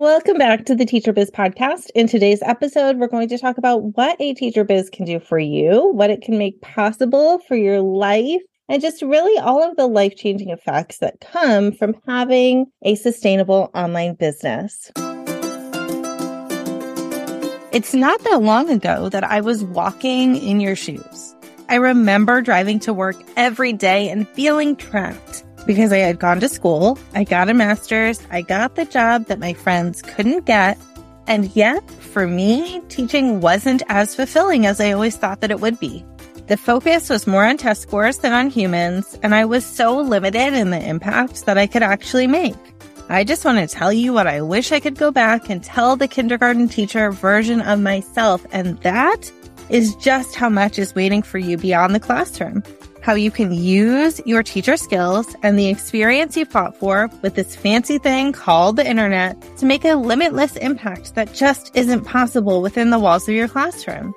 Welcome back to the Teacher Biz podcast. In today's episode, we're going to talk about what a Teacher Biz can do for you, what it can make possible for your life, and just really all of the life changing effects that come from having a sustainable online business. It's not that long ago that I was walking in your shoes. I remember driving to work every day and feeling trapped because I had gone to school, I got a master's, I got the job that my friends couldn't get. And yet, for me, teaching wasn't as fulfilling as I always thought that it would be. The focus was more on test scores than on humans, and I was so limited in the impact that I could actually make. I just want to tell you what I wish I could go back and tell the kindergarten teacher version of myself, and that is just how much is waiting for you beyond the classroom how you can use your teacher skills and the experience you fought for with this fancy thing called the internet to make a limitless impact that just isn't possible within the walls of your classroom.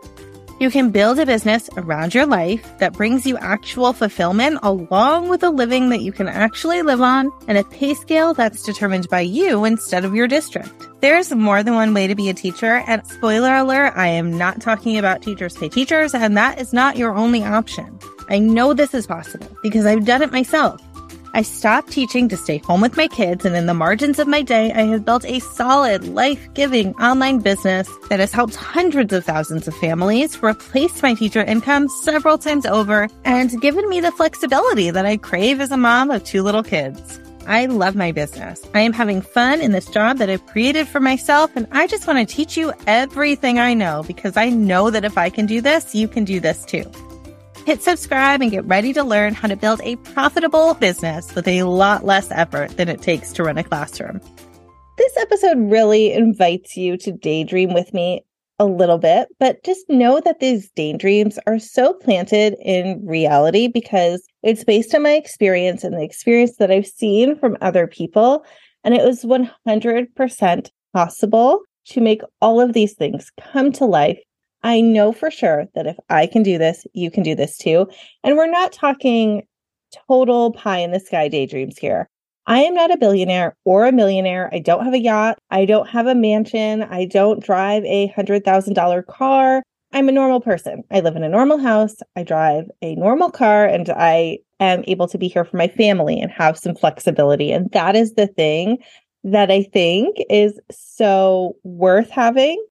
You can build a business around your life that brings you actual fulfillment along with a living that you can actually live on and a pay scale that's determined by you instead of your district. There's more than one way to be a teacher and spoiler alert, I am not talking about teachers pay teachers and that is not your only option. I know this is possible because I've done it myself. I stopped teaching to stay home with my kids, and in the margins of my day, I have built a solid, life giving online business that has helped hundreds of thousands of families, replaced my teacher income several times over, and given me the flexibility that I crave as a mom of two little kids. I love my business. I am having fun in this job that I've created for myself, and I just want to teach you everything I know because I know that if I can do this, you can do this too. Hit subscribe and get ready to learn how to build a profitable business with a lot less effort than it takes to run a classroom. This episode really invites you to daydream with me a little bit, but just know that these daydreams are so planted in reality because it's based on my experience and the experience that I've seen from other people. And it was 100% possible to make all of these things come to life I know for sure that if I can do this, you can do this too. And we're not talking total pie in the sky daydreams here. I am not a billionaire or a millionaire. I don't have a yacht. I don't have a mansion. I don't drive a $100,000 car. I'm a normal person. I live in a normal house. I drive a normal car and I am able to be here for my family and have some flexibility. And that is the thing that I think is so worth having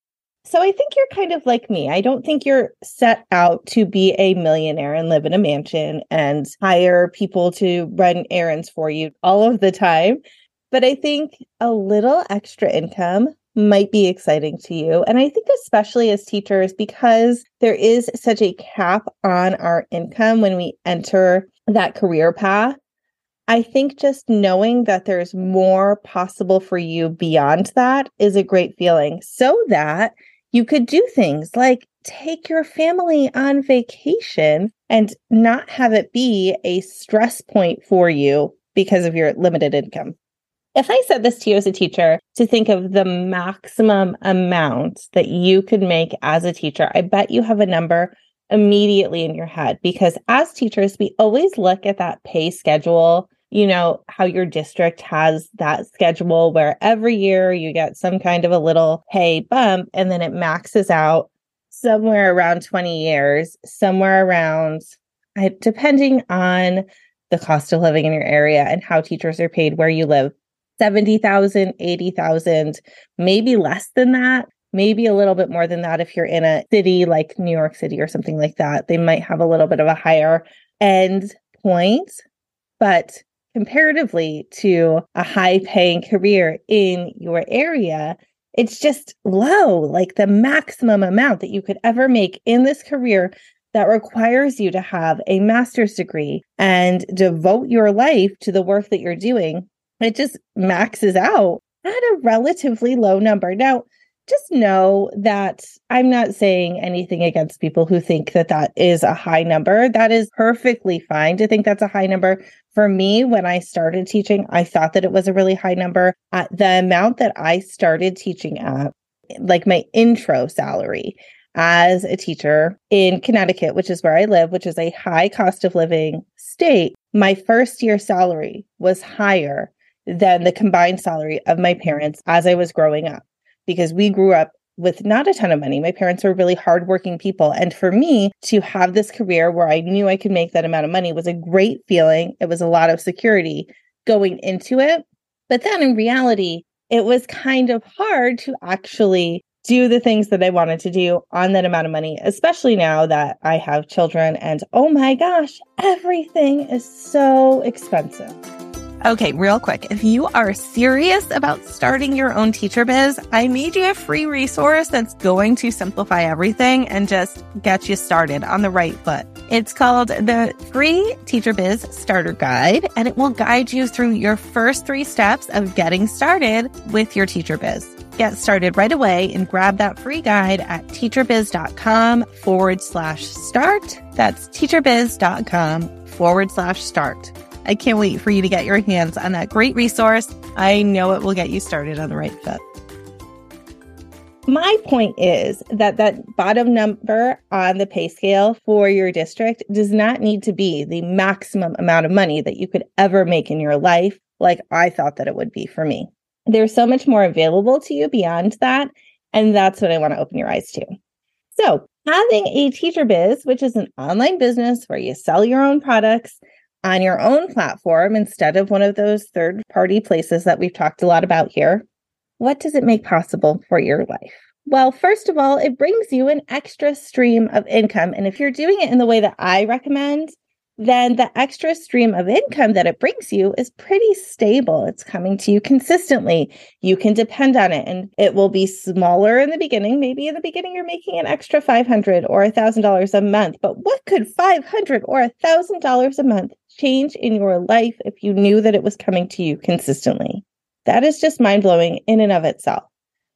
so I think you're kind of like me. I don't think you're set out to be a millionaire and live in a mansion and hire people to run errands for you all of the time. But I think a little extra income might be exciting to you. And I think, especially as teachers, because there is such a cap on our income when we enter that career path, I think just knowing that there's more possible for you beyond that is a great feeling so that you could do things like take your family on vacation and not have it be a stress point for you because of your limited income. If I said this to you as a teacher to think of the maximum amount that you could make as a teacher, I bet you have a number immediately in your head because as teachers, we always look at that pay schedule you know, how your district has that schedule where every year you get some kind of a little pay bump and then it maxes out somewhere around 20 years, somewhere around, depending on the cost of living in your area and how teachers are paid where you live, 70,000, 80,000, maybe less than that. Maybe a little bit more than that if you're in a city like New York City or something like that. They might have a little bit of a higher end point, but comparatively to a high paying career in your area, it's just low, like the maximum amount that you could ever make in this career that requires you to have a master's degree and devote your life to the work that you're doing. It just maxes out at a relatively low number. Now, just know that I'm not saying anything against people who think that that is a high number. That is perfectly fine to think that's a high number. For me, when I started teaching, I thought that it was a really high number. At the amount that I started teaching at, like my intro salary as a teacher in Connecticut, which is where I live, which is a high cost of living state, my first year salary was higher than the combined salary of my parents as I was growing up because we grew up with not a ton of money. My parents were really hardworking people. And for me to have this career where I knew I could make that amount of money was a great feeling. It was a lot of security going into it. But then in reality, it was kind of hard to actually do the things that I wanted to do on that amount of money, especially now that I have children. And oh my gosh, everything is so expensive. Okay, real quick. If you are serious about starting your own teacher biz, I made you a free resource that's going to simplify everything and just get you started on the right foot. It's called the Free Teacher Biz Starter Guide, and it will guide you through your first three steps of getting started with your teacher biz. Get started right away and grab that free guide at teacherbiz.com forward slash start. That's teacherbiz.com forward slash start. I can't wait for you to get your hands on that great resource. I know it will get you started on the right foot. My point is that that bottom number on the pay scale for your district does not need to be the maximum amount of money that you could ever make in your life, like I thought that it would be for me. There's so much more available to you beyond that. And that's what I want to open your eyes to. So, having a teacher biz, which is an online business where you sell your own products on your own platform instead of one of those third party places that we've talked a lot about here, what does it make possible for your life? Well, first of all, it brings you an extra stream of income. And if you're doing it in the way that I recommend, then the extra stream of income that it brings you is pretty stable. It's coming to you consistently. You can depend on it and it will be smaller in the beginning. Maybe in the beginning you're making an extra 500 or $1000 a month, but what could 500 or $1000 a month change in your life if you knew that it was coming to you consistently? That is just mind-blowing in and of itself.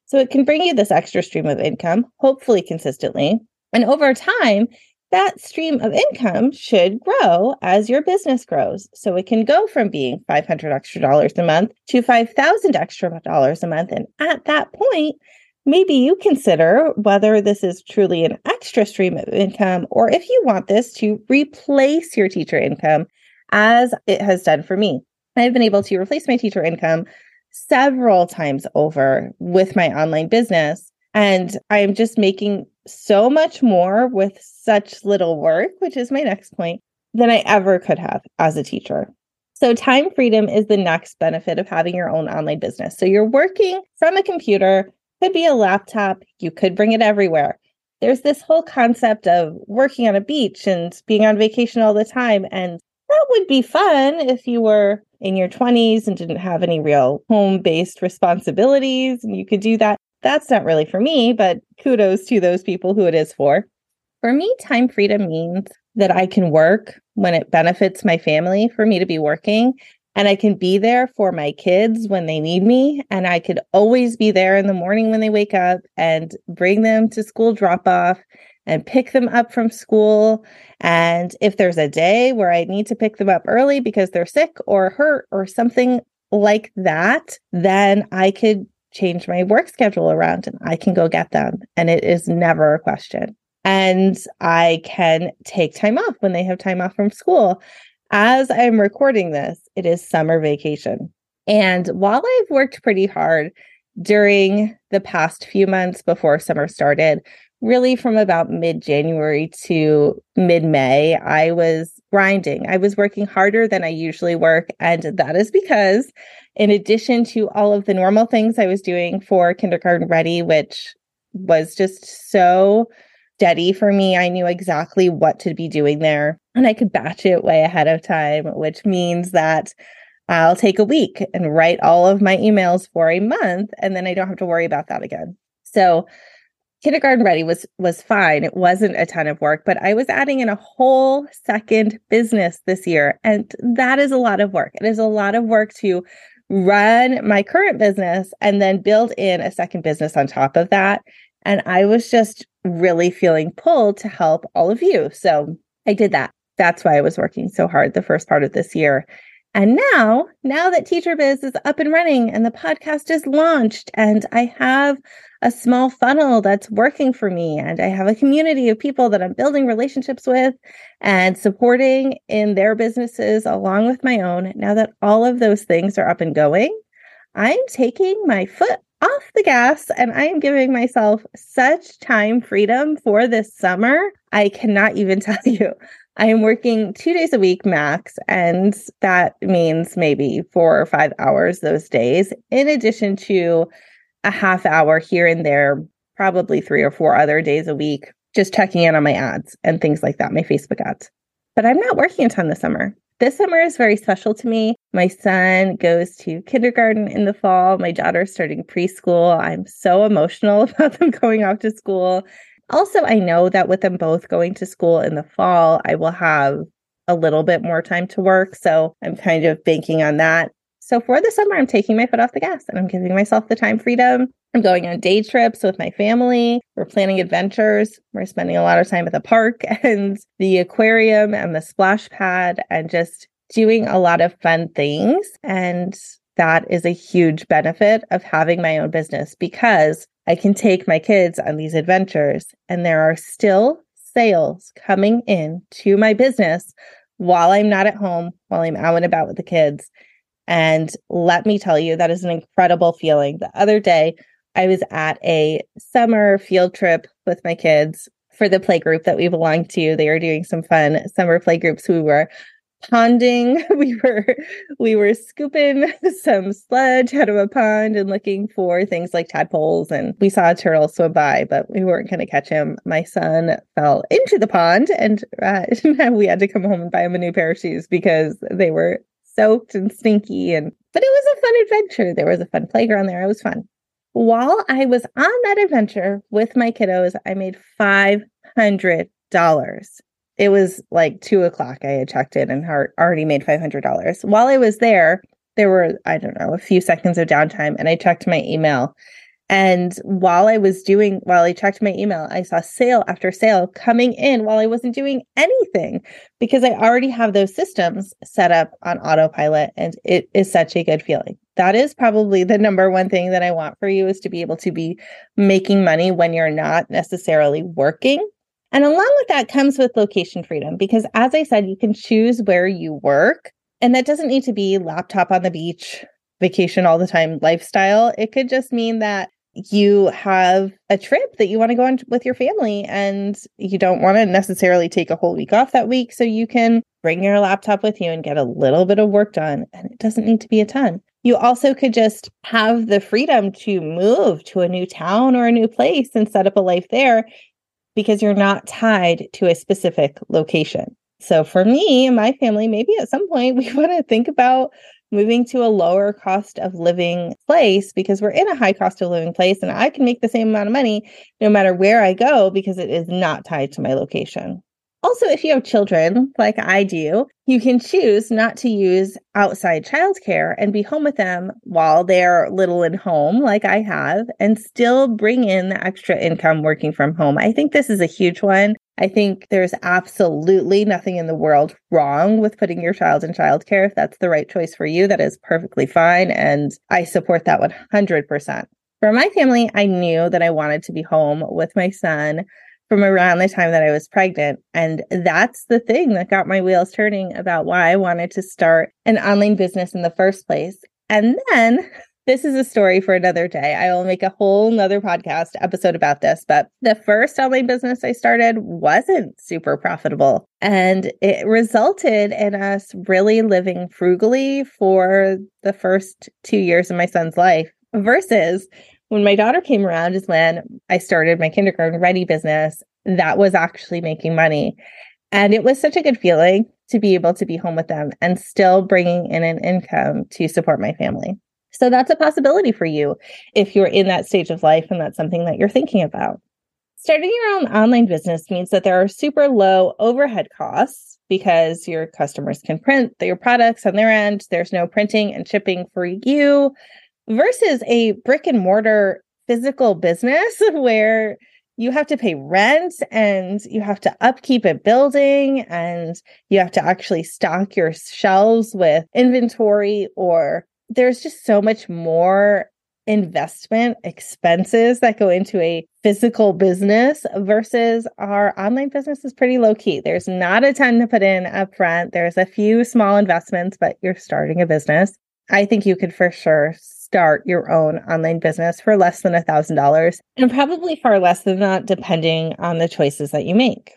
So it can bring you this extra stream of income, hopefully consistently. And over time, that stream of income should grow as your business grows. So it can go from being 500 extra dollars a month to 5,000 extra dollars a month. And at that point, maybe you consider whether this is truly an extra stream of income or if you want this to replace your teacher income as it has done for me. I've been able to replace my teacher income several times over with my online business. And I'm just making so much more with such little work, which is my next point, than I ever could have as a teacher. So, time freedom is the next benefit of having your own online business. So, you're working from a computer, could be a laptop, you could bring it everywhere. There's this whole concept of working on a beach and being on vacation all the time. And that would be fun if you were in your 20s and didn't have any real home based responsibilities and you could do that. That's not really for me, but kudos to those people who it is for. For me, time freedom means that I can work when it benefits my family for me to be working. And I can be there for my kids when they need me. And I could always be there in the morning when they wake up and bring them to school drop off and pick them up from school. And if there's a day where I need to pick them up early because they're sick or hurt or something like that, then I could change my work schedule around and I can go get them. And it is never a question. And I can take time off when they have time off from school. As I'm recording this, it is summer vacation. And while I've worked pretty hard during the past few months before summer started, really from about mid January to mid May, I was grinding. I was working harder than I usually work. And that is because in addition to all of the normal things I was doing for kindergarten ready, which was just so steady for me, I knew exactly what to be doing there and I could batch it way ahead of time, which means that I'll take a week and write all of my emails for a month and then I don't have to worry about that again. So kindergarten ready was was fine it wasn't a ton of work but i was adding in a whole second business this year and that is a lot of work it is a lot of work to run my current business and then build in a second business on top of that. And I was just really feeling pulled to help all of you. So I did that. That's why I was working so hard the first part of this year. And now, now that Teacher Biz is up and running and the podcast is launched, and I have a small funnel that's working for me, and I have a community of people that I'm building relationships with and supporting in their businesses along with my own. Now that all of those things are up and going, I'm taking my foot off the gas and I am giving myself such time freedom for this summer. I cannot even tell you. I am working two days a week max, and that means maybe four or five hours those days, in addition to a half hour here and there, probably three or four other days a week, just checking in on my ads and things like that, my Facebook ads. But I'm not working a ton this summer. This summer is very special to me. My son goes to kindergarten in the fall. My daughter's starting preschool. I'm so emotional about them going off to school. Also, I know that with them both going to school in the fall, I will have a little bit more time to work. So I'm kind of banking on that. So for the summer, I'm taking my foot off the gas and I'm giving myself the time freedom. I'm going on day trips with my family. We're planning adventures. We're spending a lot of time at the park and the aquarium and the splash pad and just doing a lot of fun things. And that is a huge benefit of having my own business because I can take my kids on these adventures and there are still sales coming in to my business while I'm not at home, while I'm out and about with the kids. And let me tell you, that is an incredible feeling. The other day, I was at a summer field trip with my kids for the play group that we belong to. They were doing some fun summer play groups. We were ponding. We were we were scooping some sludge out of a pond and looking for things like tadpoles. And we saw a turtle swim by, but we weren't going to catch him. My son fell into the pond, and uh, we had to come home and buy him a new pair of shoes because they were soaked and stinky. And but it was a fun adventure. There was a fun playground there. It was fun. While I was on that adventure with my kiddos, I made five hundred dollars it was like two o'clock. I had checked in and already made $500. While I was there, there were, I don't know, a few seconds of downtime and I checked my email. And while I was doing, while I checked my email, I saw sale after sale coming in while I wasn't doing anything because I already have those systems set up on autopilot. And it is such a good feeling. That is probably the number one thing that I want for you is to be able to be making money when you're not necessarily working and along with that comes with location freedom, because as I said, you can choose where you work. And that doesn't need to be laptop on the beach, vacation all the time lifestyle. It could just mean that you have a trip that you want to go on with your family and you don't want to necessarily take a whole week off that week. So you can bring your laptop with you and get a little bit of work done. And it doesn't need to be a ton. You also could just have the freedom to move to a new town or a new place and set up a life there because you're not tied to a specific location. So for me and my family, maybe at some point we want to think about moving to a lower cost of living place because we're in a high cost of living place and I can make the same amount of money no matter where I go because it is not tied to my location. Also, if you have children like I do, you can choose not to use outside childcare and be home with them while they're little and home, like I have, and still bring in the extra income working from home. I think this is a huge one. I think there's absolutely nothing in the world wrong with putting your child in childcare. If that's the right choice for you, that is perfectly fine. And I support that 100%. For my family, I knew that I wanted to be home with my son from around the time that I was pregnant. And that's the thing that got my wheels turning about why I wanted to start an online business in the first place. And then this is a story for another day. I will make a whole nother podcast episode about this. But the first online business I started wasn't super profitable. And it resulted in us really living frugally for the first two years of my son's life versus when my daughter came around is when I started my kindergarten ready business that was actually making money. And it was such a good feeling to be able to be home with them and still bringing in an income to support my family. So that's a possibility for you if you're in that stage of life and that's something that you're thinking about. Starting your own online business means that there are super low overhead costs because your customers can print your products on their end. There's no printing and shipping for you versus a brick and mortar physical business where you have to pay rent and you have to upkeep a building and you have to actually stock your shelves with inventory or there's just so much more investment expenses that go into a physical business versus our online business is pretty low key. There's not a ton to put in upfront. There's a few small investments, but you're starting a business. I think you could for sure start your own online business for less than a thousand dollars and probably far less than that, depending on the choices that you make.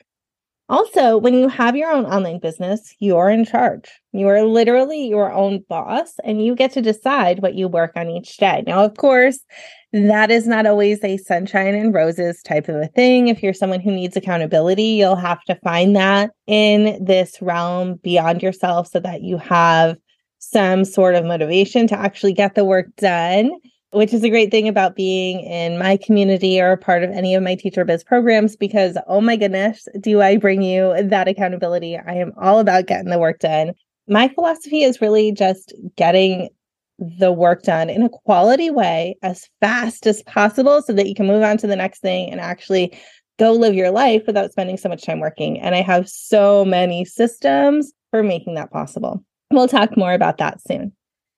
Also, when you have your own online business, you're in charge. You are literally your own boss and you get to decide what you work on each day. Now, of course, that is not always a sunshine and roses type of a thing. If you're someone who needs accountability, you'll have to find that in this realm beyond yourself so that you have some sort of motivation to actually get the work done which is a great thing about being in my community or a part of any of my teacher biz programs because oh my goodness do i bring you that accountability. I am all about getting the work done. My philosophy is really just getting the work done in a quality way as fast as possible so that you can move on to the next thing and actually go live your life without spending so much time working. And i have so many systems for making that possible we'll talk more about that soon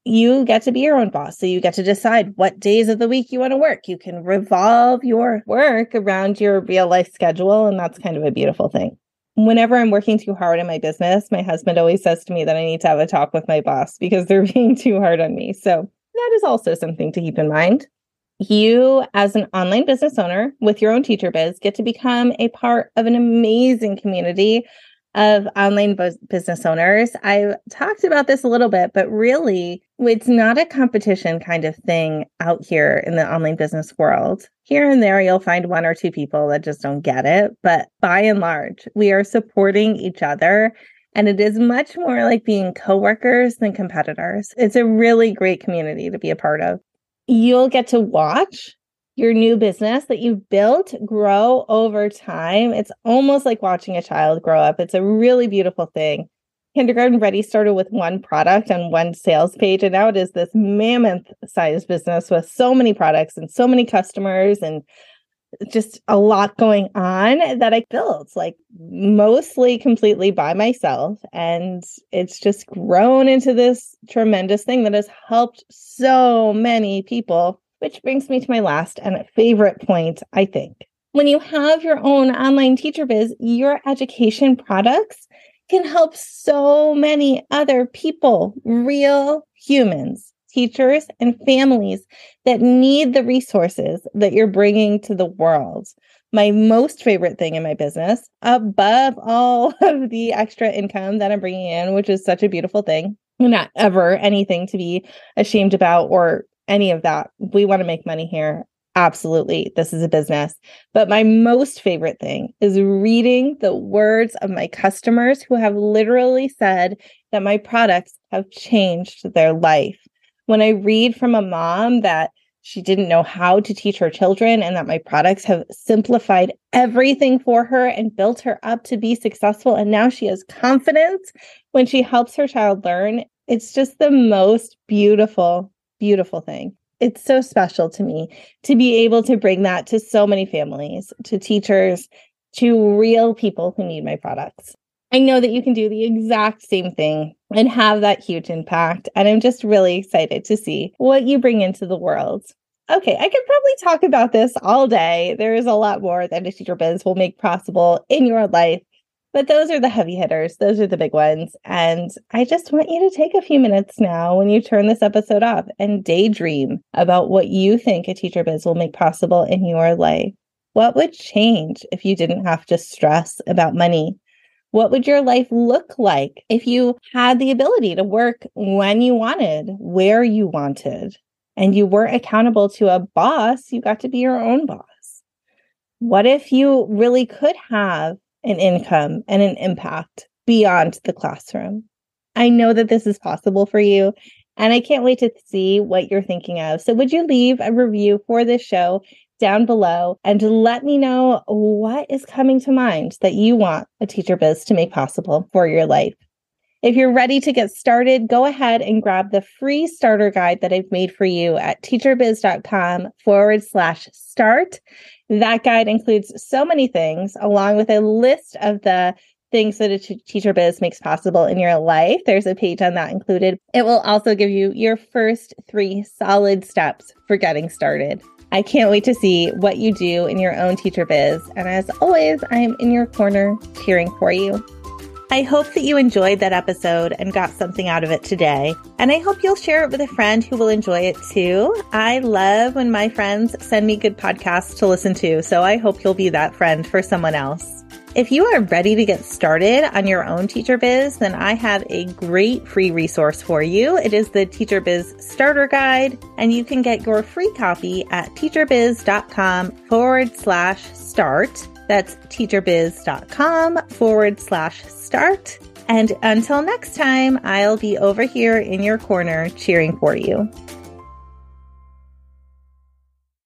you get to be your own boss. So you get to decide what days of the week you want to work. You can revolve your work around your real life schedule. And that's kind of a beautiful thing. Whenever I'm working too hard in my business, my husband always says to me that I need to have a talk with my boss because they're being too hard on me. So that is also something to keep in mind. You, as an online business owner with your own teacher biz, get to become a part of an amazing community of online business owners. I've talked about this a little bit, but really, it's not a competition kind of thing out here in the online business world. Here and there, you'll find one or two people that just don't get it. But by and large, we are supporting each other. And it is much more like being coworkers than competitors. It's a really great community to be a part of. You'll get to watch your new business that you've built grow over time. It's almost like watching a child grow up. It's a really beautiful thing. Kindergarten Ready started with one product and one sales page, and now it is this mammoth sized business with so many products and so many customers and just a lot going on that I built like mostly completely by myself. And it's just grown into this tremendous thing that has helped so many people which brings me to my last and favorite point, I think. When you have your own online teacher biz, your education products can help so many other people, real humans, teachers, and families that need the resources that you're bringing to the world. My most favorite thing in my business, above all of the extra income that I'm bringing in, which is such a beautiful thing, not ever anything to be ashamed about or any of that. We want to make money here. Absolutely. This is a business. But my most favorite thing is reading the words of my customers who have literally said that my products have changed their life. When I read from a mom that she didn't know how to teach her children and that my products have simplified everything for her and built her up to be successful. And now she has confidence when she helps her child learn. It's just the most beautiful beautiful thing. It's so special to me to be able to bring that to so many families, to teachers, to real people who need my products. I know that you can do the exact same thing and have that huge impact. And I'm just really excited to see what you bring into the world. Okay, I could probably talk about this all day. There is a lot more that a teacher biz will make possible in your life. But those are the heavy hitters. Those are the big ones. And I just want you to take a few minutes now when you turn this episode off and daydream about what you think a teacher biz will make possible in your life. What would change if you didn't have to stress about money? What would your life look like if you had the ability to work when you wanted, where you wanted, and you weren't accountable to a boss? You got to be your own boss. What if you really could have an income and an impact beyond the classroom. I know that this is possible for you, and I can't wait to see what you're thinking of. So, would you leave a review for this show down below and let me know what is coming to mind that you want a teacher biz to make possible for your life? If you're ready to get started, go ahead and grab the free starter guide that I've made for you at teacherbiz.com forward slash start. That guide includes so many things, along with a list of the things that a t- teacher biz makes possible in your life. There's a page on that included. It will also give you your first three solid steps for getting started. I can't wait to see what you do in your own teacher biz. And as always, I am in your corner cheering for you. I hope that you enjoyed that episode and got something out of it today. And I hope you'll share it with a friend who will enjoy it too. I love when my friends send me good podcasts to listen to. So I hope you'll be that friend for someone else. If you are ready to get started on your own teacher biz, then I have a great free resource for you. It is the Teacher Biz Starter Guide, and you can get your free copy at teacherbiz.com forward slash start. That's teacherbiz.com forward slash start. And until next time, I'll be over here in your corner cheering for you.